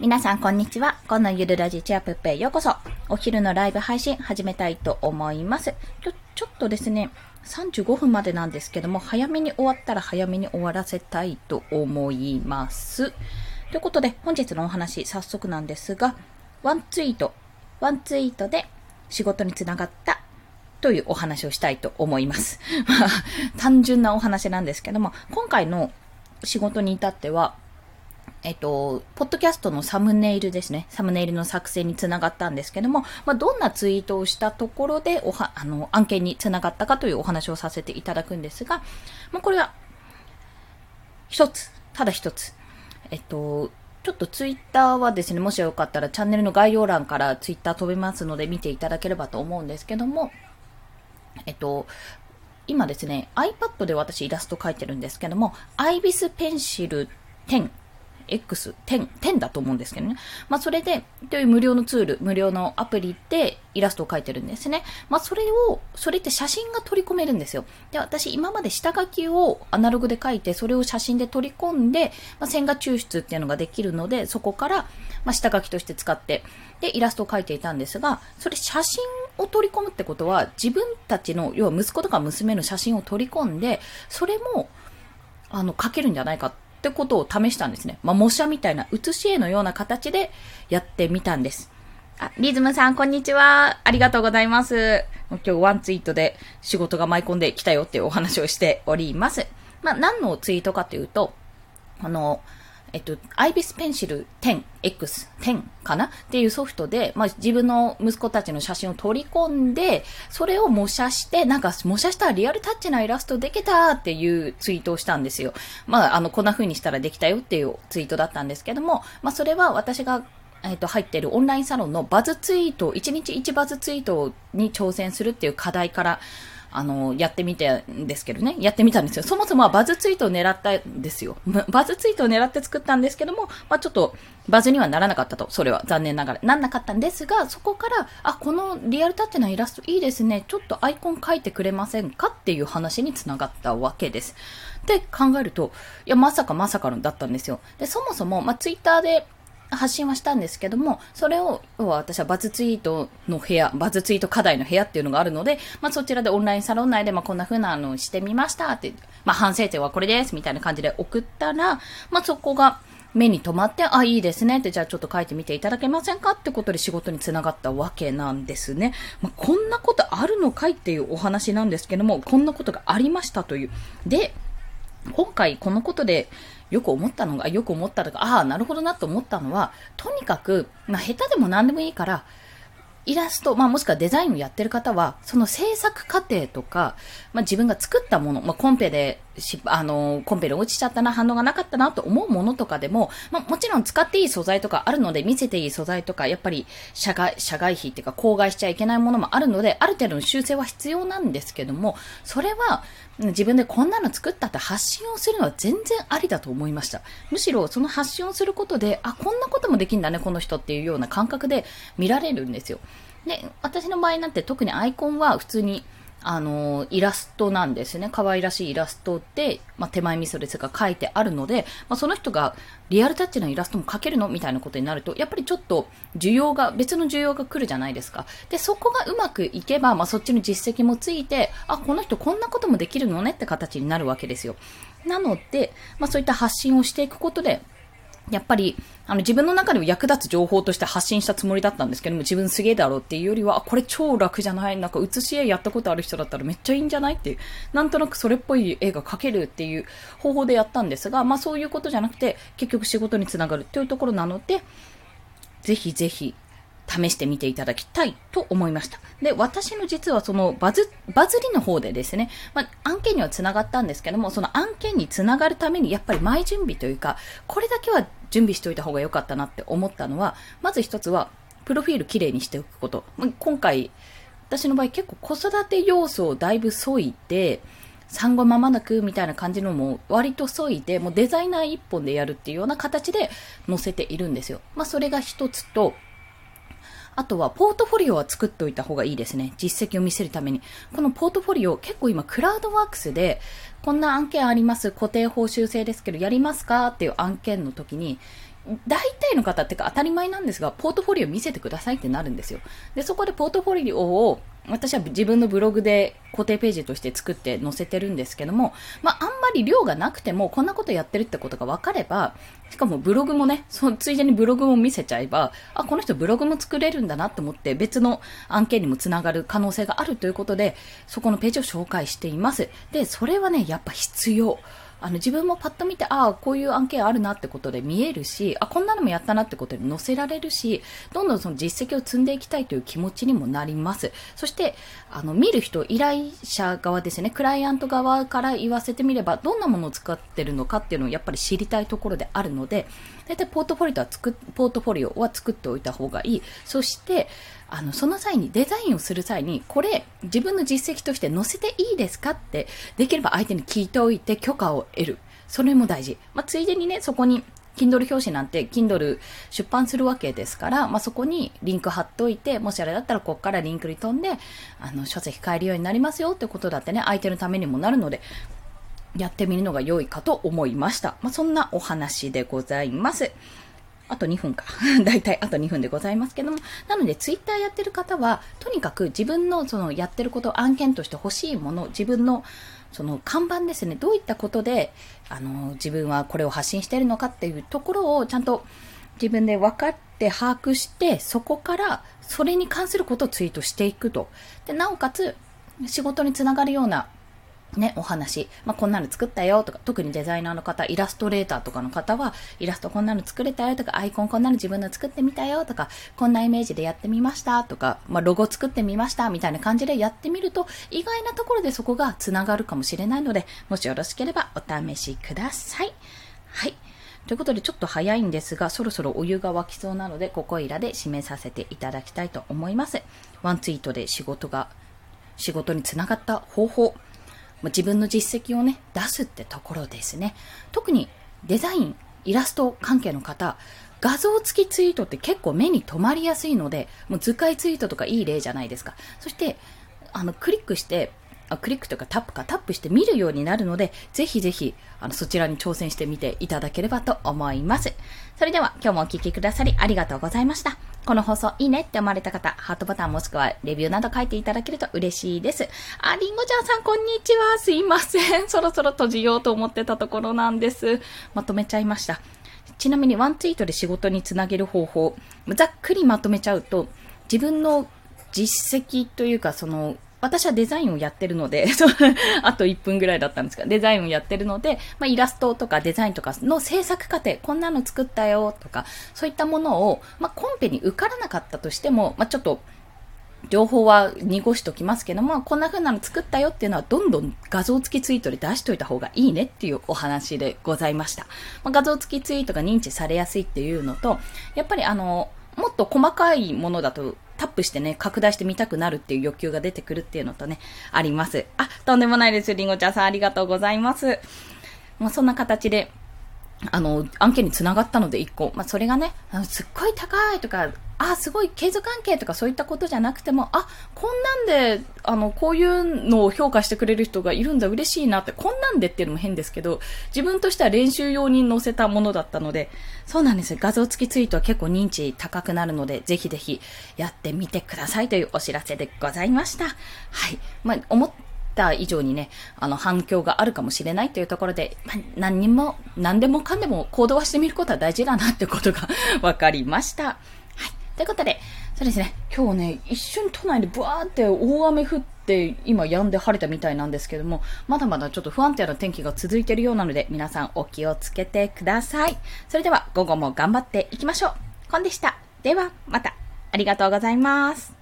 皆さんこんにちは。このゆるラジチアプップへようこそ。お昼のライブ配信始めたいと思います。ちょ、ちょっとですね、35分までなんですけども、早めに終わったら早めに終わらせたいと思います。ということで、本日のお話、早速なんですが、ワンツイート、ワンツイートで仕事につながったというお話をしたいと思います。単純なお話なんですけども、今回の仕事に至っては、えっと、ポッドキャストのサムネイルですね。サムネイルの作成につながったんですけども、まあ、どんなツイートをしたところで、おは、あの、案件につながったかというお話をさせていただくんですが、まあ、これは、一つ、ただ一つ。えっと、ちょっとツイッターはですね、もしよかったらチャンネルの概要欄からツイッター飛べますので見ていただければと思うんですけども、えっと、今ですね、iPad で私イラスト描いてるんですけども、アイビスペンシル10 X、10、10だと思うんですけどね。まあ、それで、という無料のツール、無料のアプリでイラストを描いてるんですね。まあ、それを、それって写真が取り込めるんですよ。で、私、今まで下書きをアナログで描いて、それを写真で取り込んで、まあ、線画抽出っていうのができるので、そこから、まあ、下書きとして使って、で、イラストを描いていたんですが、それ写真を取り込むってことは、自分たちの、要は息子とか娘の写真を取り込んで、それも、あの、描けるんじゃないかってことを試したんですね。まあ、模写みたいな、写し絵のような形でやってみたんです。あ、リズムさん、こんにちは。ありがとうございます。今日ワンツイートで仕事が舞い込んできたよっていうお話をしております。まあ、何のツイートかというと、あの、えっと、アイビスペンシル 10X、10かな？っていうソフトで、まあ、自分の息子たちの写真を取り込んで、それを模写して、なんか模写したらリアルタッチなイラストできたっていうツイートをしたんですよ。まあ、あの、こんな風にしたらできたよっていうツイートだったんですけども、まあ、それは私がえっ、と、入ってるオンラインサロンのバズツイート、1日1バズツイートに挑戦するっていう課題からあの、やってみてんですけどね。やってみたんですよ。そもそもはバズツイートを狙ったんですよ。バズツイートを狙って作ったんですけども、まあ、ちょっとバズにはならなかったと。それは残念ながら。なんなかったんですが、そこから、あ、このリアルタッチなイラストいいですね。ちょっとアイコン描いてくれませんかっていう話につながったわけです。で、考えると、いや、まさかまさかのだったんですよ。で、そもそも、まあ、ツイッターで発信はしたんですけども、それを、は私はバズツイートの部屋、バズツイート課題の部屋っていうのがあるので、まあそちらでオンラインサロン内で、まあこんな風なのをしてみましたって、まあ反省点はこれですみたいな感じで送ったら、まあそこが目に留まって、あ、いいですねって、じゃあちょっと書いてみていただけませんかってことで仕事につながったわけなんですね。まあこんなことあるのかいっていうお話なんですけども、こんなことがありましたという。で、今回このことでよく思ったのが、よく思ったとか、ああ、なるほどなと思ったのは、とにかく、まあ、下手でも何でもいいから、イラスト、まあ、もしくはデザインをやってる方は、その制作過程とか、まあ、自分が作ったもの、まあ、コンペでし、あの、コンペで落ちちゃったな、反応がなかったなと思うものとかでも、まあ、もちろん使っていい素材とかあるので、見せていい素材とか、やっぱり、社外、社外費っていうか、公害しちゃいけないものもあるので、ある程度の修正は必要なんですけども、それは、自分でこんなの作ったって発信をするのは全然ありだと思いました。むしろその発信をすることで、あ、こんなこともできんだね、この人っていうような感覚で見られるんですよ。で、私の場合なんて特にアイコンは普通に、あのイラストなんですね。可愛らしいイラストで、まあ、手前味噌ですが書いてあるので、まあ、その人がリアルタッチのイラストも描けるのみたいなことになると、やっぱりちょっと需要が、別の需要が来るじゃないですか。で、そこがうまくいけば、まあ、そっちの実績もついて、あ、この人こんなこともできるのねって形になるわけですよ。なので、まあ、そういった発信をしていくことで、やっぱり、あの、自分の中でも役立つ情報として発信したつもりだったんですけども、自分すげえだろうっていうよりは、これ超楽じゃないなんか、写し絵やったことある人だったらめっちゃいいんじゃないっていう、なんとなくそれっぽい絵が描けるっていう方法でやったんですが、まあそういうことじゃなくて、結局仕事につながるっていうところなので、ぜひぜひ、試してみていただきたいと思いました。で、私の実はそのバズ、バズりの方でですね、まあ、案件には繋がったんですけども、その案件に繋がるためにやっぱり前準備というか、これだけは準備しておいた方が良かったなって思ったのは、まず一つは、プロフィールきれいにしておくこと。今回、私の場合結構子育て要素をだいぶ削いで、産後間もなくみたいな感じのも割と削いで、もうデザイナー一本でやるっていうような形で載せているんですよ。まあそれが一つと、あとは、ポートフォリオは作っておいた方がいいですね。実績を見せるために。このポートフォリオ、結構今、クラウドワークスで、こんな案件あります。固定報酬制ですけど、やりますかっていう案件の時に、大体の方ってか当たり前なんですが、ポートフォリオ見せてくださいってなるんですよ。で、そこでポートフォリオを私は自分のブログで固定ページとして作って載せてるんですけども、まあ、あんまり量がなくても、こんなことやってるってことが分かれば、しかもブログもね、そのついでにブログも見せちゃえば、あ、この人ブログも作れるんだなと思って別の案件にもつながる可能性があるということで、そこのページを紹介しています。で、それはね、やっぱ必要。あの自分もパッと見て、ああ、こういう案件あるなってことで見えるし、あ、こんなのもやったなってことで載せられるし、どんどんその実績を積んでいきたいという気持ちにもなります。そして、あの、見る人、依頼者側ですね、クライアント側から言わせてみれば、どんなものを使ってるのかっていうのをやっぱり知りたいところであるので、大体ポートフォリオは作ポートフォリオは作っておいた方がいい。そして、あの、その際に、デザインをする際に、これ、自分の実績として載せていいですかって、できれば相手に聞いておいて許可を得る。それも大事。まあ、ついでにね、そこに、Kindle 表紙なんて Kindle 出版するわけですから、まあ、そこにリンク貼っといて、もしあれだったらここからリンクに飛んで、あの、書籍買えるようになりますよってことだってね、相手のためにもなるので、やってみるのが良いかと思いました。まあ、そんなお話でございます。あと2分か。だいたいあと2分でございますけども。なので、ツイッターやってる方は、とにかく自分のそのやってること、案件として欲しいもの、自分のその看板ですね、どういったことで、あの、自分はこれを発信しているのかっていうところをちゃんと自分で分かって把握して、そこからそれに関することをツイートしていくと。で、なおかつ、仕事につながるようなね、お話。まあ、こんなの作ったよとか、特にデザイナーの方、イラストレーターとかの方は、イラストこんなの作れたよとか、アイコンこんなの自分の作ってみたよとか、こんなイメージでやってみましたとか、まあ、ロゴ作ってみましたみたいな感じでやってみると、意外なところでそこが繋がるかもしれないので、もしよろしければお試しください。はい。ということで、ちょっと早いんですが、そろそろお湯が沸きそうなので、ここいらで締めさせていただきたいと思います。ワンツイートで仕事が、仕事につながった方法、ま自分の実績をね、出すってところですね。特にデザイン、イラスト関係の方、画像付きツイートって結構目に留まりやすいので、もう図解ツイートとかいい例じゃないですか。そして、あの、クリックして、あクリックとかタップかタップして見るようになるので、ぜひぜひ、あの、そちらに挑戦してみていただければと思います。それでは、今日もお聴きくださりありがとうございました。この放送いいねって思われた方、ハートボタンもしくはレビューなど書いていただけると嬉しいです。あ、りんごちゃんさんこんにちは。すいません。そろそろ閉じようと思ってたところなんです。まとめちゃいました。ちなみにワンツイートで仕事につなげる方法、ざっくりまとめちゃうと、自分の実績というか、その、私はデザインをやってるので、あと1分ぐらいだったんですが、デザインをやってるので、まあ、イラストとかデザインとかの制作過程、こんなの作ったよとか、そういったものを、まあ、コンペに受からなかったとしても、まあ、ちょっと、情報は濁しときますけども、こんな風なの作ったよっていうのは、どんどん画像付きツイートで出しといた方がいいねっていうお話でございました。まあ、画像付きツイートが認知されやすいっていうのと、やっぱりあの、もっと細かいものだとタップしてね、拡大してみたくなるっていう欲求が出てくるっていうのとね、あります。あ、とんでもないです。りんごちゃんさんありがとうございます。まあ、そんな形で、あの、案件につながったので1個。まあ、それがね、すっごい高いとか、あ、すごい、経済関係とかそういったことじゃなくても、あ、こんなんで、あの、こういうのを評価してくれる人がいるんだ、嬉しいなって、こんなんでっていうのも変ですけど、自分としては練習用に載せたものだったので、そうなんですよ。画像付きツイートは結構認知高くなるので、ぜひぜひやってみてくださいというお知らせでございました。はい。まあ、思った以上にね、あの、反響があるかもしれないというところで、まあ、何にも、何でもかんでも行動はしてみることは大事だなってことが 分かりました。はいということで、そうですね、今日ね、一瞬都内でブワーって大雨降って、今止んで晴れたみたいなんですけども、まだまだちょっと不安定な天気が続いているようなので、皆さんお気をつけてください。それでは午後も頑張っていきましょう。コンでした。では、また。ありがとうございます。